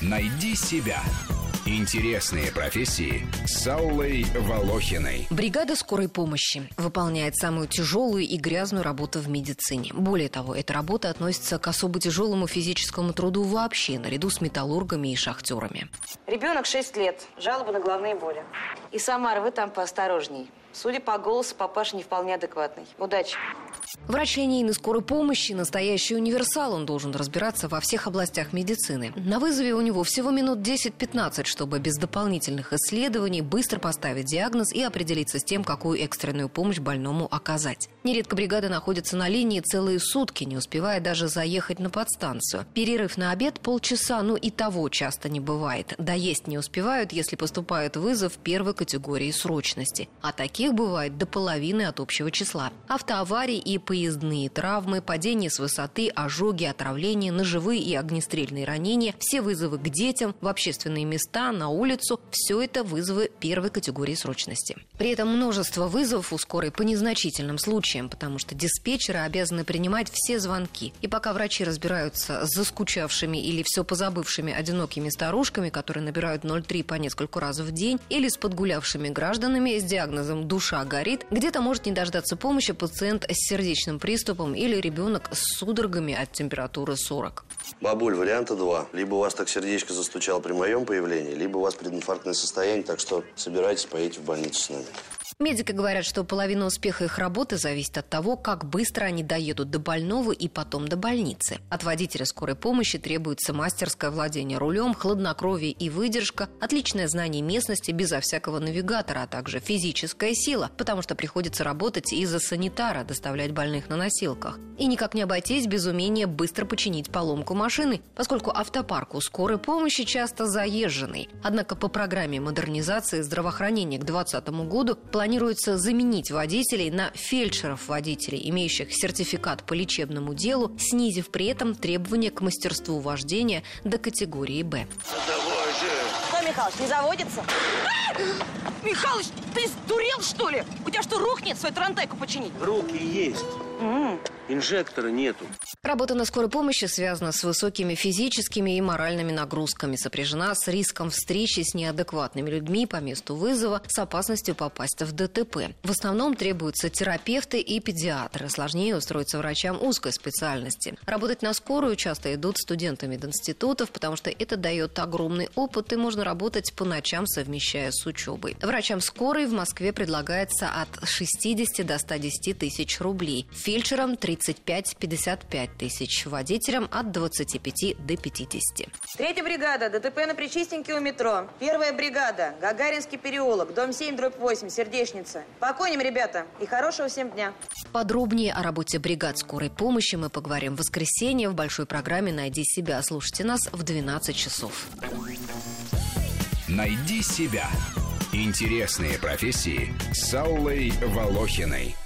Найди себя. Интересные профессии с Аллой Волохиной. Бригада скорой помощи выполняет самую тяжелую и грязную работу в медицине. Более того, эта работа относится к особо тяжелому физическому труду вообще, наряду с металлургами и шахтерами. Ребенок 6 лет, жалобы на головные боли. И, Самара, вы там поосторожней. Судя по голосу, папаша не вполне адекватный. Удачи. Врач линейной скорой помощи – настоящий универсал. Он должен разбираться во всех областях медицины. На вызове у него всего минут 10-15, чтобы без дополнительных исследований быстро поставить диагноз и определиться с тем, какую экстренную помощь больному оказать. Нередко бригада находится на линии целые сутки, не успевая даже заехать на подстанцию. Перерыв на обед полчаса, ну и того часто не бывает. Доесть не успевают, если поступает вызов первой категории срочности. А таких бывает до половины от общего числа. Автоаварии и поездные травмы, падение с высоты, ожоги, отравления, ножевые и огнестрельные ранения, все вызовы к детям, в общественные места, на улицу – все это вызовы первой категории срочности. При этом множество вызовов у скорой по незначительным случаям потому что диспетчеры обязаны принимать все звонки. И пока врачи разбираются с заскучавшими или все позабывшими одинокими старушками, которые набирают 0,3 по нескольку раз в день, или с подгулявшими гражданами с диагнозом «душа горит», где-то может не дождаться помощи пациент с сердечным приступом или ребенок с судорогами от температуры 40. Бабуль, варианта два. Либо у вас так сердечко застучало при моем появлении, либо у вас прединфарктное состояние, так что собирайтесь, поедете в больницу с нами. Медики говорят, что половина успеха их работы зависит от того, как быстро они доедут до больного и потом до больницы. От водителя скорой помощи требуется мастерское владение рулем, хладнокровие и выдержка, отличное знание местности безо всякого навигатора, а также физическая сила, потому что приходится работать из-за санитара, доставлять больных на носилках. И никак не обойтись без умения быстро починить поломку машины, поскольку автопарк у скорой помощи часто заезженный. Однако по программе модернизации здравоохранения к 2020 году планируется планируется заменить водителей на фельдшеров-водителей, имеющих сертификат по лечебному делу, снизив при этом требования к мастерству вождения до категории «Б». Что, Михалыч, не заводится? Михалыч, ты сдурел, что ли? У тебя что, рухнет свою трантеку починить? Руки есть. Инжектора нету. Работа на скорой помощи связана с высокими физическими и моральными нагрузками, сопряжена с риском встречи с неадекватными людьми по месту вызова, с опасностью попасть в ДТП. В основном требуются терапевты и педиатры. Сложнее устроиться врачам узкой специальности. Работать на скорую часто идут студенты мединститутов, потому что это дает огромный опыт и можно работать по ночам, совмещая с учебой. Врачам скорой в Москве предлагается от 60 до 110 тысяч рублей. Фельдшерам 35-55 тысяч, водителям от 25 до 50. Третья бригада, ДТП на Причистеньке у метро. Первая бригада, Гагаринский переулок, дом 7, дробь 8, Сердечница. Покойним, ребята, и хорошего всем дня. Подробнее о работе бригад скорой помощи мы поговорим в воскресенье в большой программе «Найди себя». Слушайте нас в 12 часов. Найди себя. Интересные профессии с Аллой Волохиной.